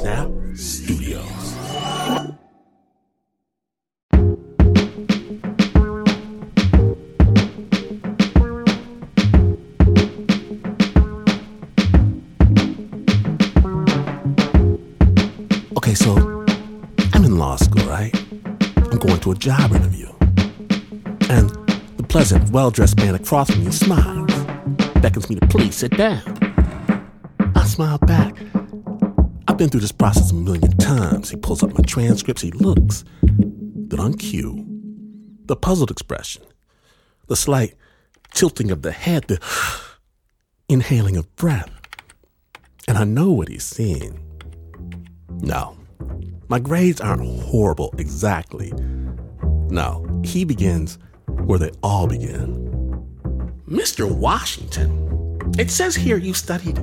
Snap Studios. Okay, so I'm in law school, right? I'm going to a job interview. And the pleasant, well dressed man across from me smiles, beckons me to please sit down. I smile back. Been through this process a million times. He pulls up my transcripts, he looks. Then on cue, the puzzled expression, the slight tilting of the head, the inhaling of breath. And I know what he's seeing. No, my grades aren't horrible exactly. No, he begins where they all begin. Mr. Washington, it says here you studied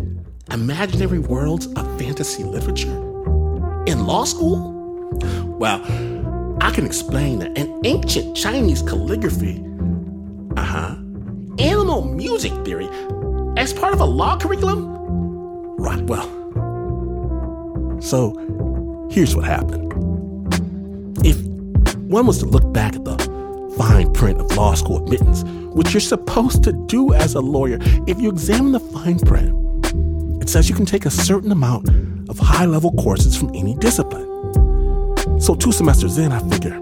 imaginary worlds of fantasy literature in law school? Well, I can explain that in ancient Chinese calligraphy, uh huh, animal music theory as part of a law curriculum? Right, well, so here's what happened. If one was to look back at the fine print of law school admittance, which you're supposed to do as a lawyer, if you examine the fine print, it says you can take a certain amount of high level courses from any discipline. So, two semesters in, I figure,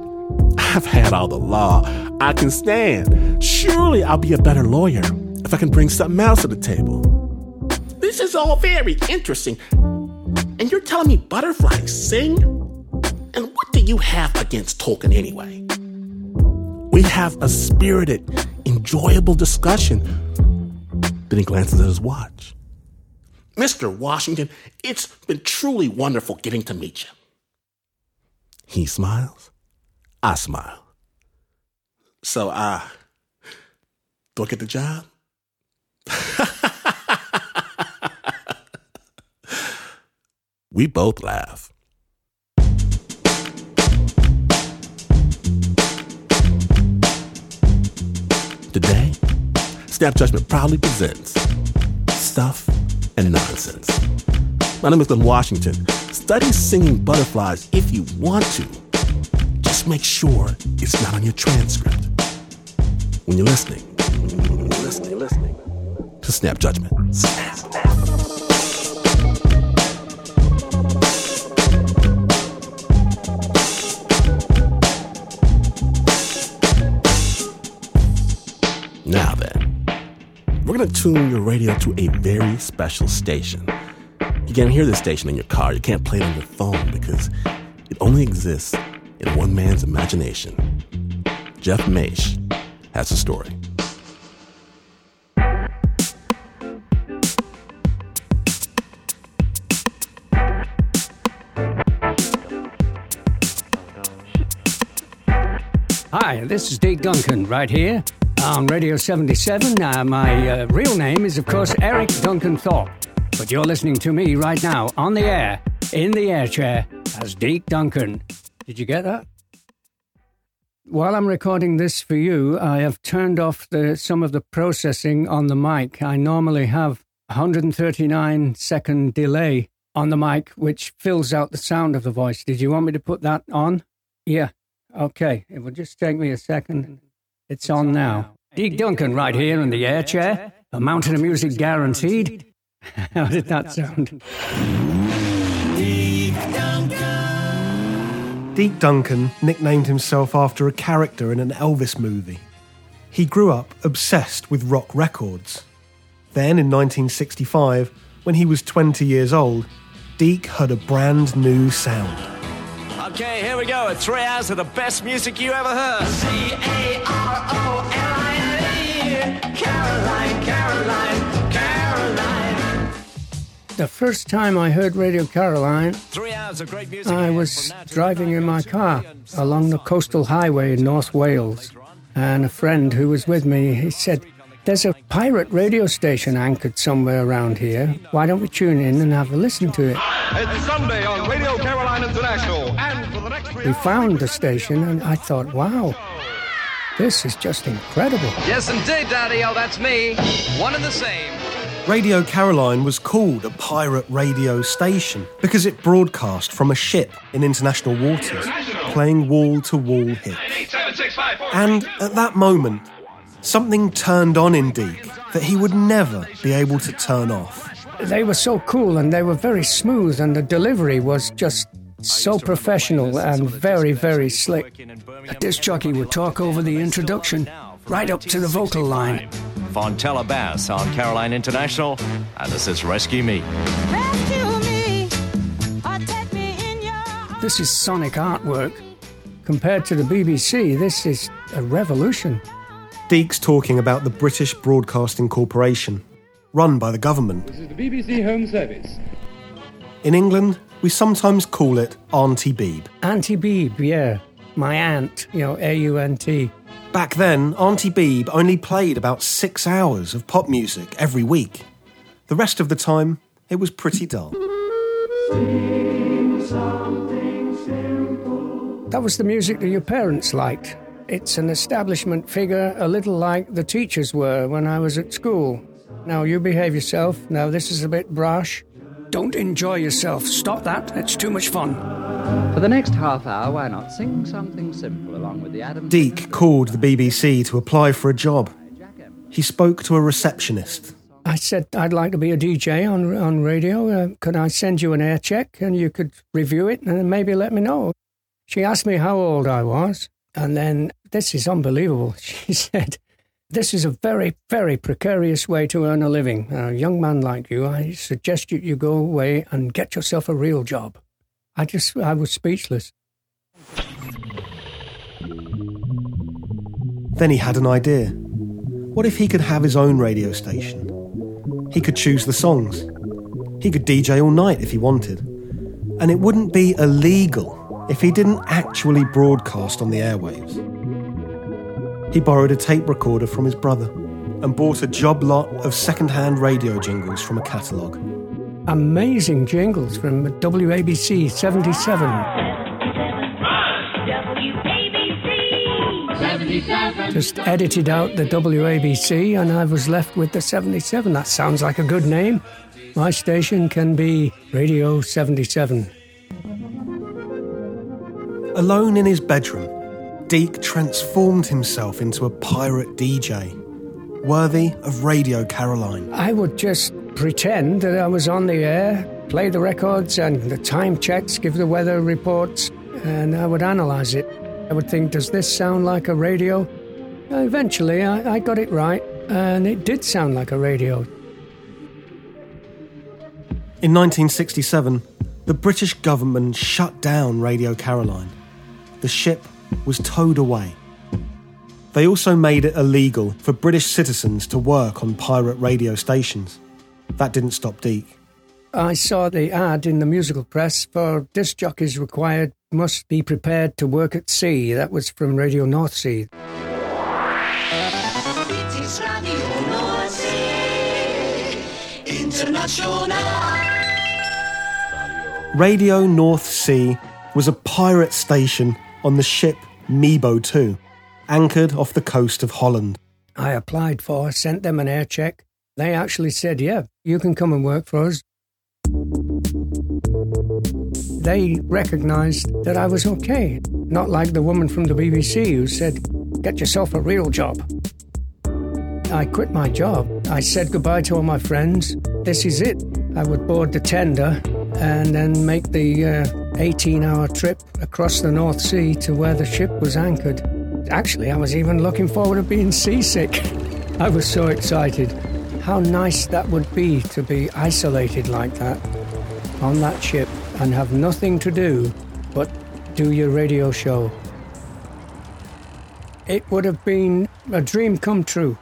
I've had all the law I can stand. Surely I'll be a better lawyer if I can bring something else to the table. This is all very interesting. And you're telling me butterflies sing? And what do you have against Tolkien anyway? We have a spirited, enjoyable discussion. Then he glances at his watch. Mr. Washington, it's been truly wonderful getting to meet you. He smiles. I smile. So, uh, do I get the job? we both laugh. Today, Snap Judgment proudly presents Stuff and Nonsense. My name is Glenn Washington. Study singing butterflies if you want to. Just make sure it's not on your transcript. When you're listening, listening, listening to Snap Judgment. Snap, snap. We're going to tune your radio to a very special station. You can't hear this station in your car. You can't play it on your phone because it only exists in one man's imagination. Jeff Maish has a story. Hi, this is Dave Duncan right here on Radio 77. Uh, my uh, real name is, of course, Eric Duncan Thorpe, but you're listening to me right now on the air, in the air chair, as Deke Duncan. Did you get that? While I'm recording this for you, I have turned off the, some of the processing on the mic. I normally have 139 second delay on the mic, which fills out the sound of the voice. Did you want me to put that on? Yeah. Okay. It will just take me a second. It's, on, now. Deke Duncan right here in the air chair. A mountain of music guaranteed. How did that sound? Deke Duncan nicknamed himself after a character in an Elvis movie. He grew up obsessed with rock records. Then, in 1965, when he was 20 years old, Deke heard a brand new sound. Okay, here we go. Three hours of the best music you ever heard. C The first time I heard Radio Caroline, Three hours of great music. I was from now to driving in my car along the coastal highway in North Wales, and a friend who was with me, he said, "There's a pirate radio station anchored somewhere around here. Why don't we tune in and have a listen to it?" It's Sunday on Radio Caroline International, and for the next three We found the station, and I thought, "Wow, this is just incredible." Yes, indeed, Daddy. Oh, that's me. One and the same. Radio Caroline was called a pirate radio station because it broadcast from a ship in international waters, playing wall to wall hits. And at that moment, something turned on in Deke that he would never be able to turn off. They were so cool and they were very smooth, and the delivery was just so professional and very, very slick. A disc jockey would talk over the introduction, right up to the vocal line. Fontella Bass on Caroline International, and this is Rescue Me. Rescue me, or take me in your This is sonic artwork. Compared to the BBC, this is a revolution. Deek's talking about the British Broadcasting Corporation, run by the government. This is the BBC Home Service. In England, we sometimes call it Auntie Beeb. Auntie Beeb, yeah. My aunt, you know, A U N T. Back then, Auntie Beebe only played about six hours of pop music every week. The rest of the time, it was pretty dull. That was the music that your parents liked. It's an establishment figure, a little like the teachers were when I was at school. Now you behave yourself. Now this is a bit brash. Don't enjoy yourself. Stop that. It's too much fun. For the next half hour, why not sing something simple along with the Adams? Deke called the BBC to apply for a job. He spoke to a receptionist. I said I'd like to be a DJ on on radio. Uh, could I send you an air check and you could review it and maybe let me know? She asked me how old I was, and then this is unbelievable. She said, "This is a very very precarious way to earn a living. A young man like you, I suggest you, you go away and get yourself a real job." I just I was speechless. Then he had an idea. What if he could have his own radio station? He could choose the songs. He could DJ all night if he wanted. And it wouldn't be illegal if he didn't actually broadcast on the airwaves. He borrowed a tape recorder from his brother and bought a job lot of second-hand radio jingles from a catalogue. Amazing jingles from WABC 77. Just edited out the WABC and I was left with the 77. That sounds like a good name. My station can be Radio 77. Alone in his bedroom, Deke transformed himself into a pirate DJ, worthy of Radio Caroline. I would just pretend that I was on the air, play the records and the time checks, give the weather reports, and I would analyze it. I would think, does this sound like a radio? Eventually, I, I got it right, and it did sound like a radio. In 1967, the British government shut down Radio Caroline. The ship was towed away. They also made it illegal for British citizens to work on pirate radio stations. That didn't stop Deke. I saw the ad in the musical press for disc jockeys required must be prepared to work at sea. That was from Radio North Sea. British Radio North Sea International. Radio North Sea was a pirate station on the ship Mebo 2, anchored off the coast of Holland. I applied for, sent them an air check. They actually said, yeah, you can come and work for us. They recognised that I was okay, not like the woman from the BBC who said, get yourself a real job. I quit my job. I said goodbye to all my friends. This is it. I would board the tender and then make the uh, 18 hour trip across the North Sea to where the ship was anchored. Actually, I was even looking forward to being seasick. I was so excited. How nice that would be to be isolated like that on that ship and have nothing to do but do your radio show. It would have been a dream come true.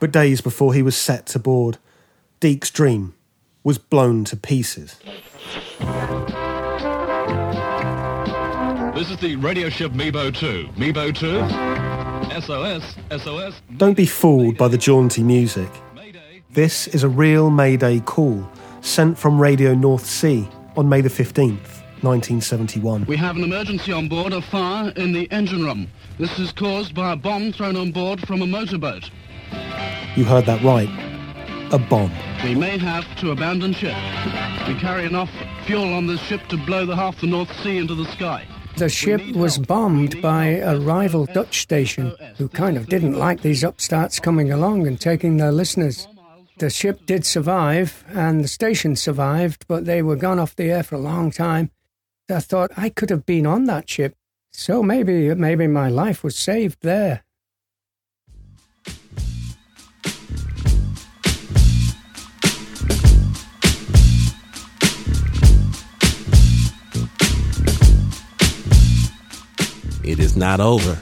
But days before he was set to board, Deke's dream was blown to pieces. This is the radio ship Mebo 2. Mebo 2. SOS, SOS. Don't be fooled by the jaunty music. Mayday. This is a real Mayday call sent from Radio North Sea on May the 15th, 1971. We have an emergency on board, a fire in the engine room. This is caused by a bomb thrown on board from a motorboat. You heard that right. a bomb. We may have to abandon ship. We carry enough fuel on this ship to blow the half the North Sea into the sky. The ship was bombed by a rival Dutch station who kind of didn't like these upstarts coming along and taking their listeners. The ship did survive and the station survived, but they were gone off the air for a long time. I thought I could have been on that ship, so maybe maybe my life was saved there. It is not over.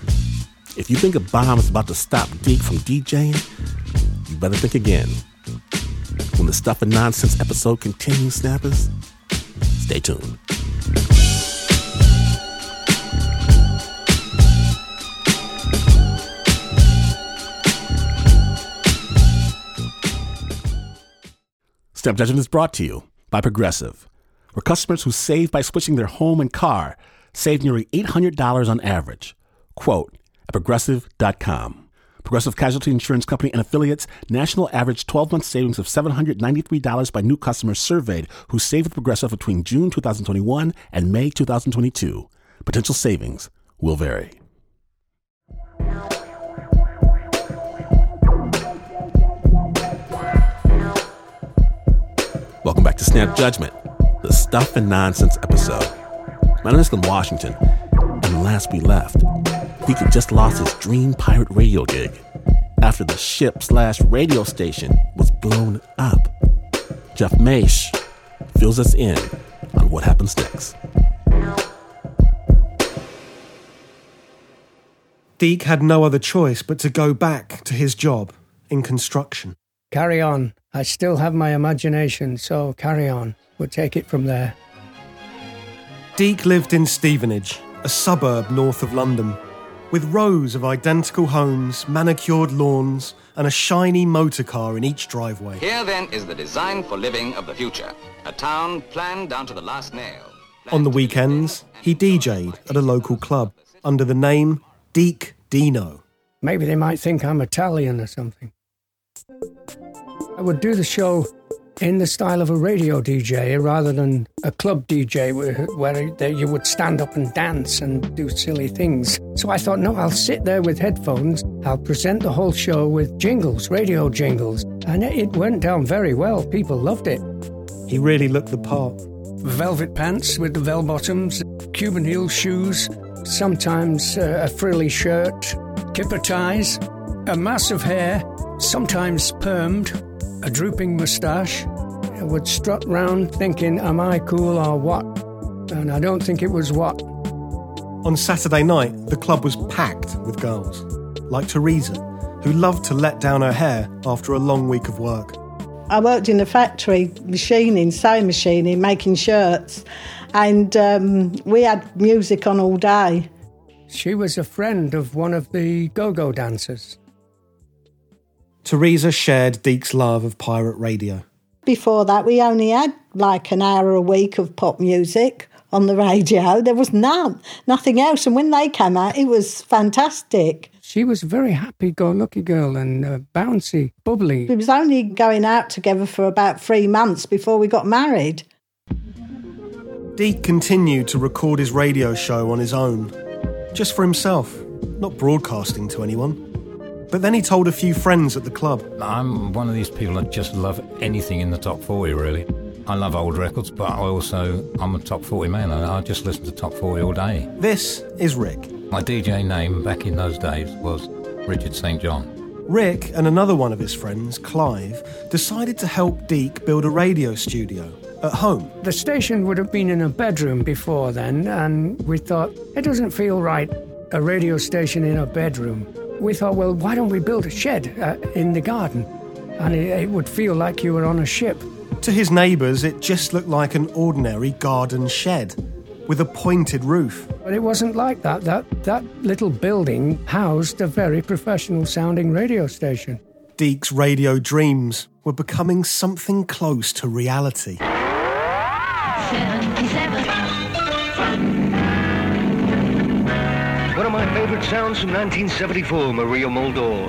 If you think a bomb is about to stop Deke from DJing, you better think again. When the Stuff and Nonsense episode continues, snappers, stay tuned. Step Judgment is brought to you by Progressive, where customers who save by switching their home and car save nearly $800 on average. Quote at progressive.com. Progressive Casualty Insurance Company and affiliates national average 12 month savings of $793 by new customers surveyed who saved with Progressive between June 2021 and May 2022. Potential savings will vary. Welcome back to Snap Judgment, the Stuff and Nonsense episode. My name is Glenn Washington, and last we left, Deke had just lost his dream pirate radio gig after the ship slash radio station was blown up. Jeff Maish fills us in on what happens next. Deke had no other choice but to go back to his job in construction. Carry on. I still have my imagination, so carry on. We'll take it from there. Deke lived in Stevenage, a suburb north of London, with rows of identical homes, manicured lawns, and a shiny motor car in each driveway. Here then is the design for living of the future. A town planned down to the last nail. On the weekends, he DJ'd at a local club under the name Deke Dino. Maybe they might think I'm Italian or something. I would do the show in the style of a radio DJ rather than a club DJ where, where you would stand up and dance and do silly things. So I thought, no, I'll sit there with headphones. I'll present the whole show with jingles, radio jingles. And it- went down very well. People loved it. He really looked the part. Velvet pants with the bell bottoms, Cuban heel shoes, sometimes uh, a frilly shirt, kipper ties, a mass of hair, sometimes permed, a drooping moustache. Would strut round thinking, am I cool or what? And I don't think it was what. On Saturday night, the club was packed with girls, like Teresa, who loved to let down her hair after a long week of work. I worked in a factory machining, sewing machining, making shirts, and um, we had music on all day. She was a friend of one of the go go dancers. Teresa shared Deke's love of pirate radio. Before that, we only had like an hour a week of pop music on the radio. There was none, nothing else. And when they came out, it was fantastic. She was a very happy go lucky girl and uh, bouncy, bubbly. We was only going out together for about three months before we got married. Deke continued to record his radio show on his own, just for himself, not broadcasting to anyone. But then he told a few friends at the club. I'm one of these people that just love anything in the top 40, really. I love old records, but I also, I'm a top 40 man. I, I just listen to top 40 all day. This is Rick. My DJ name back in those days was Richard St. John. Rick and another one of his friends, Clive, decided to help Deke build a radio studio at home. The station would have been in a bedroom before then, and we thought, it doesn't feel right, a radio station in a bedroom. We thought, well, why don't we build a shed uh, in the garden? And it, it would feel like you were on a ship. To his neighbours, it just looked like an ordinary garden shed with a pointed roof. But it wasn't like that. That, that little building housed a very professional sounding radio station. Deke's radio dreams were becoming something close to reality. Favorite sounds from 1974, Maria Muldaur.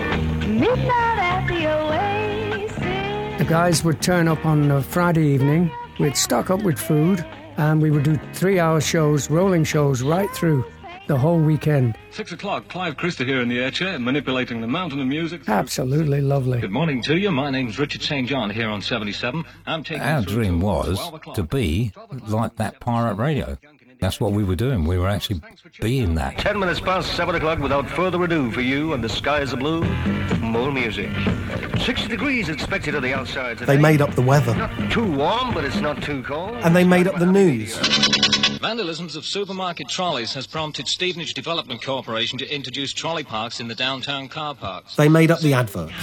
Midnight at the Oasis. The guys would turn up on a Friday evening, we'd stock up with food, and we would do three hour shows, rolling shows, right through the whole weekend. Six o'clock, Clive Christer here in the air chair, manipulating the mountain of music. Absolutely lovely. Good morning to you. My name's Richard St. John here on 77. I'm taking Our dream was to be like that pirate radio. That's what we were doing. We were actually being that. Ten minutes past seven o'clock without further ado for you, and the skies are blue. More music. 60 degrees expected on the outside today. They made up the weather. Not too warm, but it's not too cold. And they made up the news. Vandalisms of supermarket trolleys has prompted Stevenage Development Corporation to introduce trolley parks in the downtown car parks. They made up the adverts.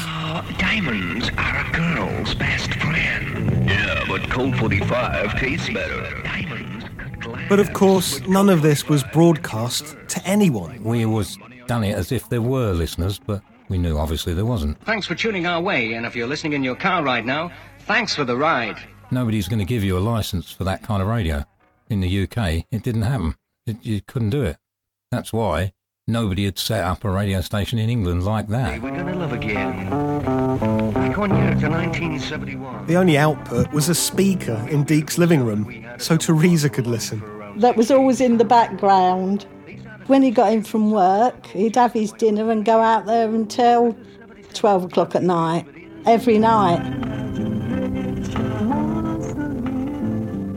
Diamonds are a girl's best friend. Yeah, but Colt 45 tastes better. Diamonds. But of course, none of this was broadcast to anyone. We was done it as if there were listeners, but we knew obviously there wasn't. Thanks for tuning our way, and if you're listening in your car right now, thanks for the ride. Nobody's going to give you a license for that kind of radio. In the UK, it didn't happen. It, you couldn't do it. That's why nobody had set up a radio station in England like that. We're gonna love again. Back one year to 1971. The only output was a speaker in Deke's living room, so Teresa could listen. That was always in the background. When he got in from work, he'd have his dinner and go out there until 12 o'clock at night, every night.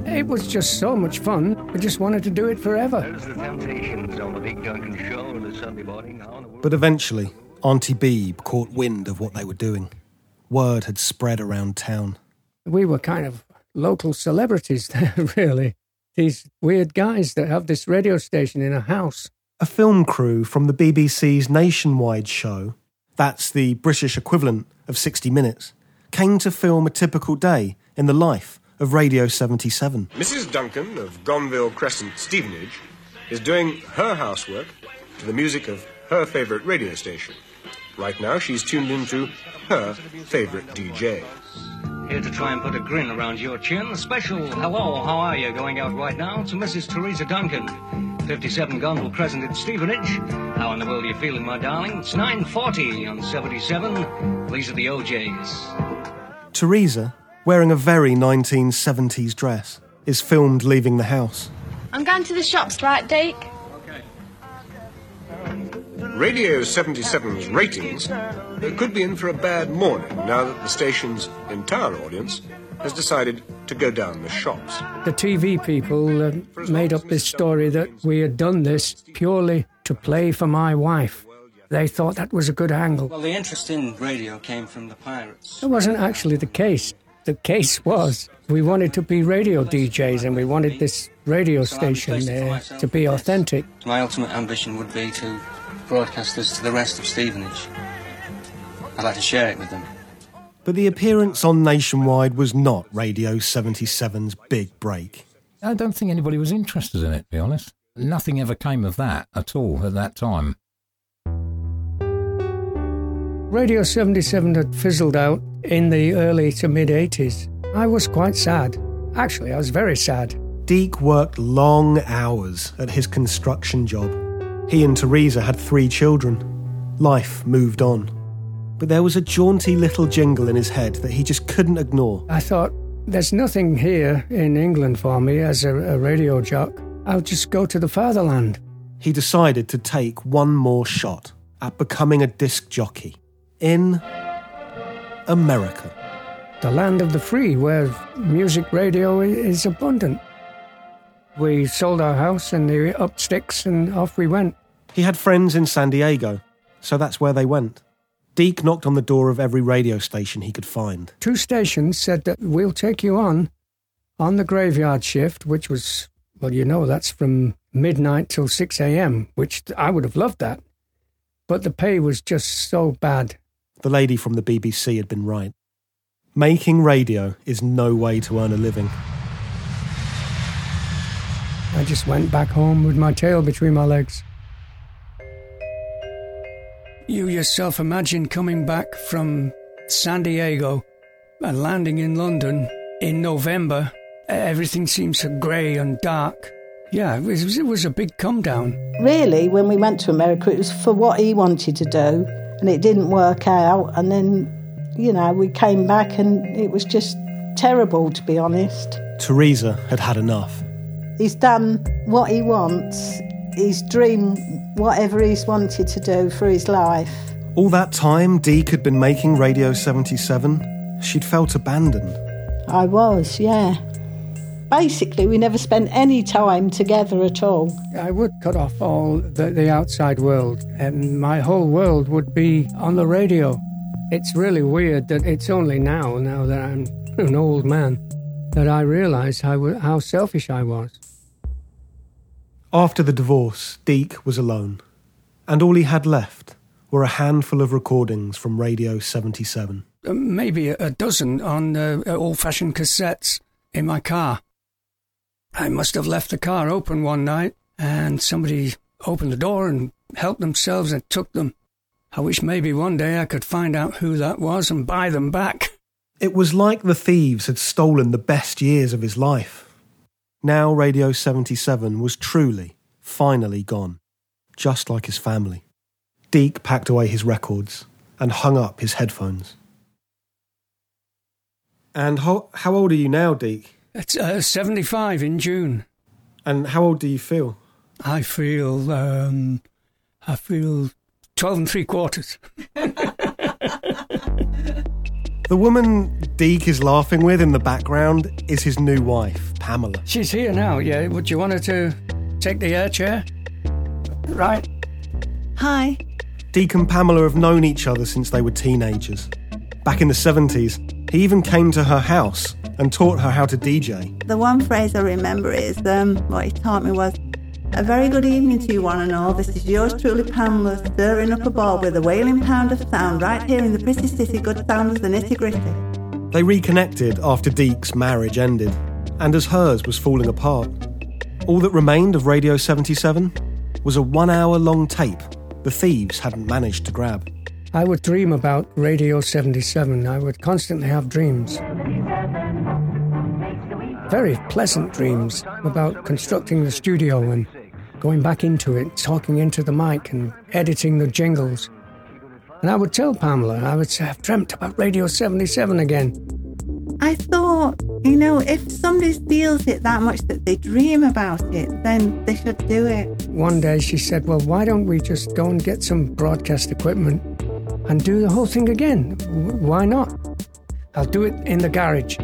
It was just so much fun. I just wanted to do it forever. There's the Temptations on the Big Duncan Show on the Sunday morning. How in the world- But eventually, Auntie Beebe caught wind of what they were doing. Word had spread around town. We were kind of local celebrities there, really. These weird guys that have this radio station in a house. A film crew from the BBC's nationwide show, that's the British equivalent of 60 Minutes, came to film a typical day in the life of Radio 77. Mrs. Duncan of Gonville Crescent, Stevenage, is doing her housework to the music of her favourite radio station. Right now, she's tuned into her favourite DJ. Here to try and put a grin around your chin. Special hello, how are you going out right now to Mrs. Teresa Duncan. 57 Gondel Crescent in Stevenage. How in the world are you feeling, my darling? It's 9.40 on 77. These are the OJs. Teresa, wearing a very 1970s dress, is filmed leaving the house. I'm going to the shops, right, Deke? Radio 77's ratings uh, could be in for a bad morning now that the station's entire audience has decided to go down the shops. The TV people uh, made up this story that we had done this purely to play for my wife. They thought that was a good angle. Well, the interest in radio came from the pirates. It wasn't actually the case. The case was we wanted to be radio DJs and we wanted this radio station uh, to be authentic. My ultimate ambition would be to broadcast this to the rest of Stevenage. I'd like to share it with them. But the appearance on Nationwide was not Radio 77's big break. I don't think anybody was interested in it, to be honest. Nothing ever came of that at all at that time. Radio 77 had fizzled out in the early to mid 80s. I was quite sad. Actually, I was very sad. Deke worked long hours at his construction job. He and Teresa had three children. Life moved on. But there was a jaunty little jingle in his head that he just couldn't ignore. I thought, there's nothing here in England for me as a, a radio jock. I'll just go to the fatherland. He decided to take one more shot at becoming a disc jockey in America. The land of the free, where music radio is abundant. We sold our house and the up sticks and off we went. He had friends in San Diego, so that's where they went. Deke knocked on the door of every radio station he could find. Two stations said that we'll take you on on the graveyard shift, which was, well, you know, that's from midnight till 6 a.m., which I would have loved that. But the pay was just so bad. The lady from the BBC had been right. Making radio is no way to earn a living. I just went back home with my tail between my legs. You yourself imagine coming back from San Diego and landing in London in November. Everything seems so grey and dark. Yeah, it was, it was a big come down. Really, when we went to America, it was for what he wanted to do, and it didn't work out. And then you know, we came back and it was just terrible, to be honest. Teresa had had enough. He's done what he wants, he's dreamed whatever he's wanted to do for his life. All that time Deke had been making Radio 77, she'd felt abandoned. I was, yeah. Basically, we never spent any time together at all. I would cut off all the, the outside world, and my whole world would be on the radio. It's really weird that it's only now, now that I'm an old man, that I realised how, how selfish I was. After the divorce, Deke was alone, and all he had left were a handful of recordings from Radio 77. Uh, Maybe a, a dozen on uh, old fashioned cassettes in my car. I must have left the car open one night, and somebody opened the door and helped themselves and took them. I wish maybe one day I could find out who that was and buy them back. It was like the thieves had stolen the best years of his life. Now Radio 77 was truly, finally gone, just like his family. Deke packed away his records and hung up his headphones. And how, how old are you now, Deke? It's uh, 75 in June. And how old do you feel? I feel, um, I feel 12 and three quarters. The woman Deke is laughing with in the background is his new wife, Pamela. She's here now, yeah. Would you want her to take the air chair? Right. Hi. Deke and Pamela have known each other since they were teenagers. Back in the 70s, he even came to her house and taught her how to DJ. The one phrase I remember is um, what he taught me was, a very good evening to you one and all. This is yours truly, Pamela, stirring up a ball with a wailing pound of sound right here in the pretty city, good sound of the nitty gritty. They reconnected after Deke's marriage ended, and as hers was falling apart. All that remained of Radio 77 was a one hour long tape the thieves hadn't managed to grab. I would dream about Radio 77. I would constantly have dreams. Very pleasant dreams about constructing the studio and going back into it, talking into the mic and editing the jingles. And I would tell Pamela, I would say, I've dreamt about Radio 77 again. I thought, you know, if somebody feels it that much that they dream about it, then they should do it. One day she said, Well, why don't we just go and get some broadcast equipment and do the whole thing again? W- Why not? I'll do it in the garage.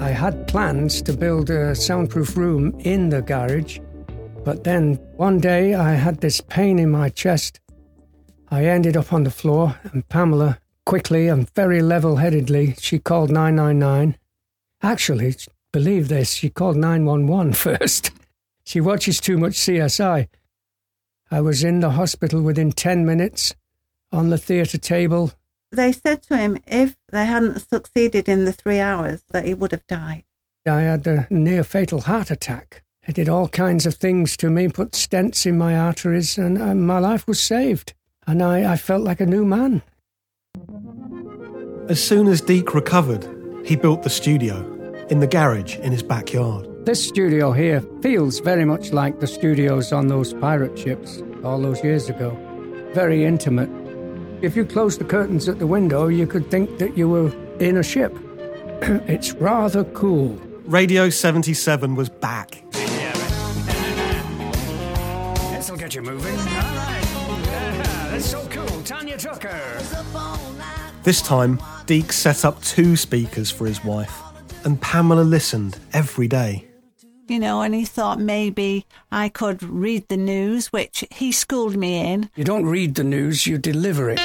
I had plans to build a soundproof room in the garage, but then one day I had this pain in my chest. I ended up on the floor, and Pamela, quickly and very level headedly, she called 999. Actually, believe this, she called 911 first. She watches too much CSI. I was in the hospital within 10 minutes, on the theatre table. They said to him if they hadn't succeeded in the three hours, that he would have died. I had a near fatal heart attack. They did all kinds of things to me, put stents in my arteries, and uh, my life was saved. And I, I felt like a new man. As soon as Deke recovered, he built the studio in the garage in his backyard. This studio here feels very much like the studios on those pirate ships all those years ago. Very intimate. If you closed the curtains at the window, you could think that you were in a ship. it's rather cool. Radio 77 was back. This'll you moving. All right. Yeah, that's so cool. Tanya Tucker. This time, Deke set up two speakers for his wife, and Pamela listened every day. You know, and he thought maybe I could read the news, which he schooled me in. You don't read the news, you deliver it.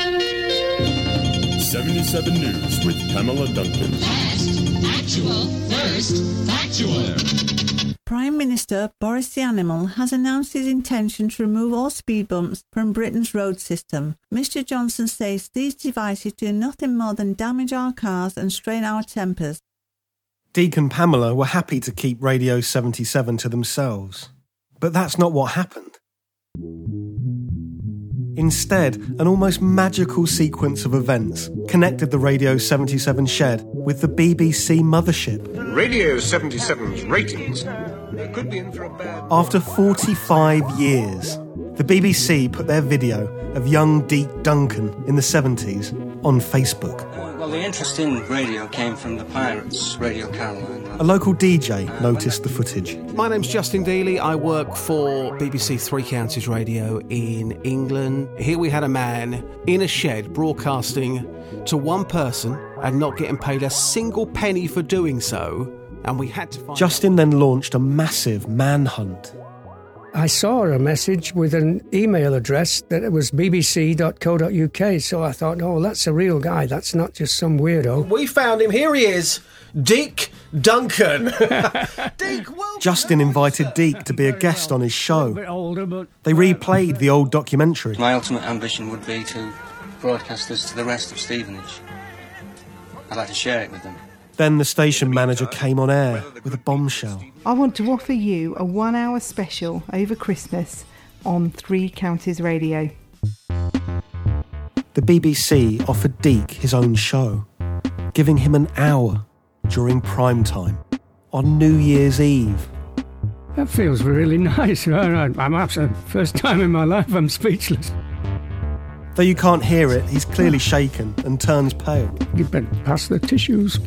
77 News with Pamela Duncan. Fast, Actual, first, factual. Prime Minister Boris the Animal has announced his intention to remove all speed bumps from Britain's road system. Mr Johnson says these devices do nothing more than damage our cars and strain our tempers. Deke and Pamela were happy to keep Radio 77 to themselves. But that's not what happened. Instead, an almost magical sequence of events connected the Radio 77 shed with the BBC mothership. Radio 77's ratings could be in for a bad. After 45 years, the BBC put their video of young Deke Duncan in the 70s on Facebook. Well, the interest in radio came from the Pirates, Radio Caroline. A local DJ noticed the footage. My name's Justin Dealey. I work for BBC Three Counties Radio in England. Here we had a man in a shed broadcasting to one person and not getting paid a single penny for doing so. And we had to find Justin then launched a massive manhunt. I saw a message with an email address that it was bbc.co.uk. So I thought, oh, that's a real guy. That's not just some weirdo. We found him. Here he is, Dick Duncan. Justin invited Deke to be a guest on his show. older, but They replayed the old documentary. My ultimate ambition would be to broadcast this to the rest of Stevenage. I'd like to share it with them. Then the station manager came on air with a bombshell. I want to offer you a one hour special over Christmas on Three Counties Radio. The BBC offered Deke his own show, giving him an hour during prime time on New Year's Eve. that feels really nice. I'm absolutely, first time in my life I'm speechless. Though you can't hear it, he's clearly shaken and turns pale. You better pass the tissues.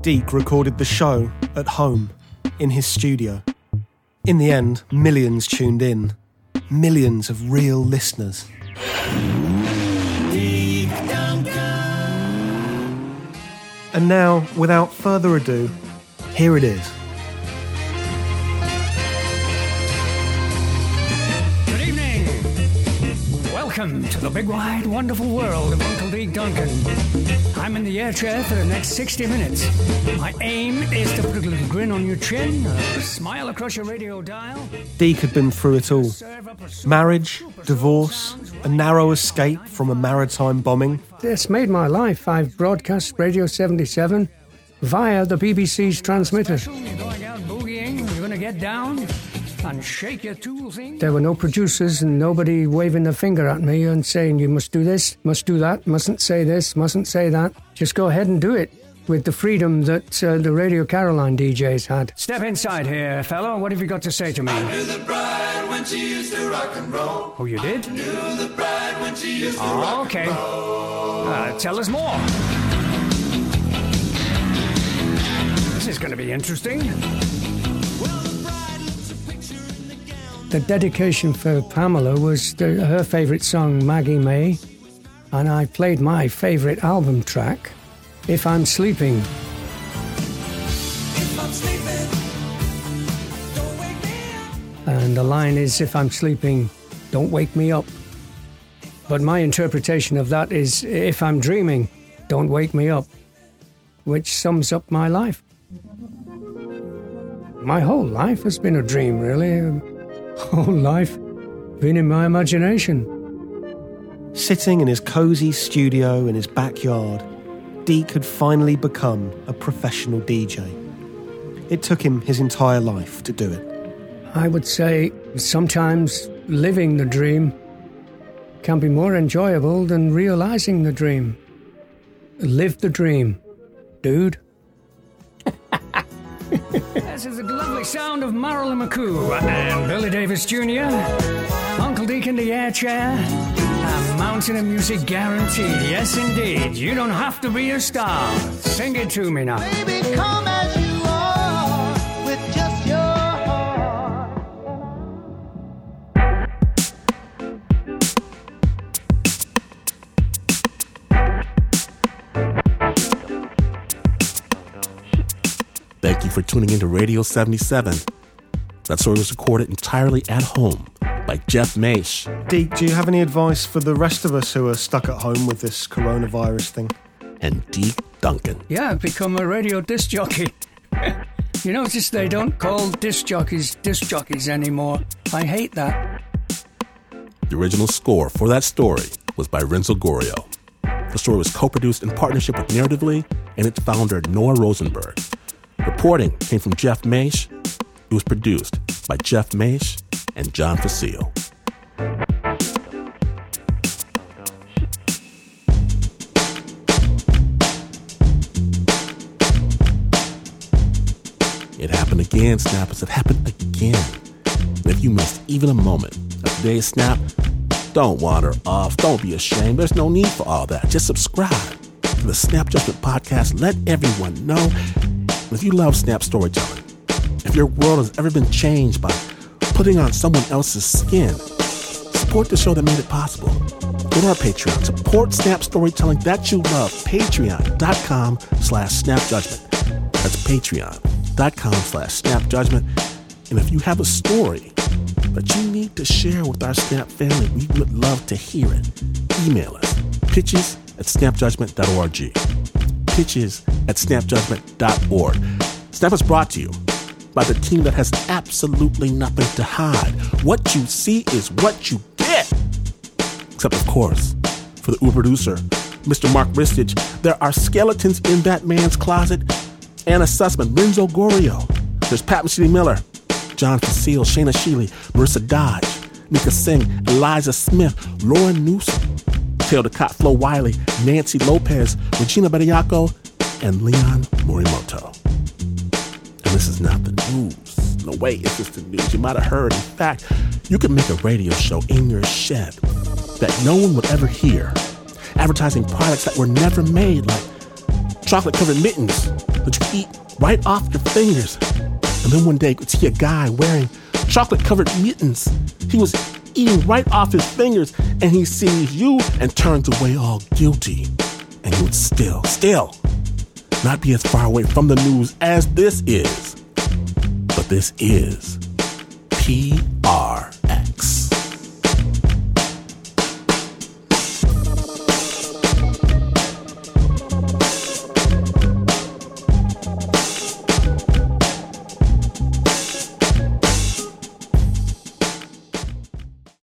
Deke recorded the show at home, in his studio. In the end, millions tuned in. Millions of real listeners. And now, without further ado, here it is. Welcome to the big, wide, wonderful world of Uncle Deke Duncan. I'm in the air chair for the next 60 minutes. My aim is to put a little grin on your chin, a smile across your radio dial. Deke had been through it all marriage, divorce, a narrow escape from a maritime bombing. This made my life. I've broadcast Radio 77 via the BBC's transmitter. You're going out boogieing, you're going to get down and shake your tools in. There were no producers and nobody waving their finger at me and saying, you must do this, must do that, mustn't say this, mustn't say that. Just go ahead and do it with the freedom that uh, the Radio Caroline DJs had. Step inside here, fellow. What have you got to say to me? the bride when she used to rock and roll. Oh, you did? Knew the bride when she used to Oh, rock okay. and roll. Uh, tell us more. This is going to be interesting. The dedication for Pamela was the, her favourite song, Maggie May, and I played my favourite album track, If I'm Sleeping. And the line is, If I'm sleeping, don't wake me up. But my interpretation of that is, If I'm dreaming, don't wake me up, which sums up my life. My whole life has been a dream, really. Whole life been in my imagination. Sitting in his cosy studio in his backyard, Deke had finally become a professional DJ. It took him his entire life to do it. I would say sometimes living the dream can be more enjoyable than realizing the dream. Live the dream, dude. This is the lovely sound of Marilyn McCoo and Billy Davis Jr., Uncle Deke in the air chair, a mountain of music guarantee. Yes, indeed. You don't have to be a star. Sing it to me now. Come Thank you for tuning into Radio 77. That story was recorded entirely at home by Jeff Maish. Deke, do you have any advice for the rest of us who are stuck at home with this coronavirus thing? And Deke Duncan. Yeah, I've become a radio disc jockey. you notice they don't call disc jockeys disc jockeys anymore. I hate that. The original score for that story was by Renzo Gorio. The story was co produced in partnership with Narratively and its founder, Noah Rosenberg. Reporting came from Jeff Maish. It was produced by Jeff Maish and John Facile. It happened again, Snappers. It happened again. And if you missed even a moment of today's snap, Don't wander off. Don't be ashamed. There's no need for all that. Just subscribe to the Snap Judgment Podcast. Let everyone know. If you love Snap storytelling, if your world has ever been changed by putting on someone else's skin, support the show that made it possible. Go to our Patreon. Support Snap Storytelling that you love. Patreon.com slash Snap Judgment. That's patreon.com slash Snap Judgment. And if you have a story that you need to share with our Snap family, we would love to hear it. Email us pitches at snapjudgment.org. Pitches at snapjudgment.org. Snap is brought to you by the team that has absolutely nothing to hide. What you see is what you get. Except, of course, for the Uber producer, Mr. Mark Ristich, there are skeletons in that man's closet. Anna Sussman, Renzo Gorrio. There's Pat Mesiti Miller, John Facile, Shayna Sheely, Marissa Dodge, Nika Singh, Eliza Smith, Lauren Newsom, Taylor DeCott, Flo Wiley, Nancy Lopez, Regina Bediako, and Leon Morimoto. And this is not the news. No way, it's just the news. You might have heard. In fact, you could make a radio show in your shed that no one would ever hear, advertising products that were never made, like chocolate covered mittens that you eat right off your fingers. And then one day, you could see a guy wearing chocolate covered mittens. He was eating right off his fingers, and he sees you and turns away all guilty. And you would still, still not be as far away from the news as this is. But this is P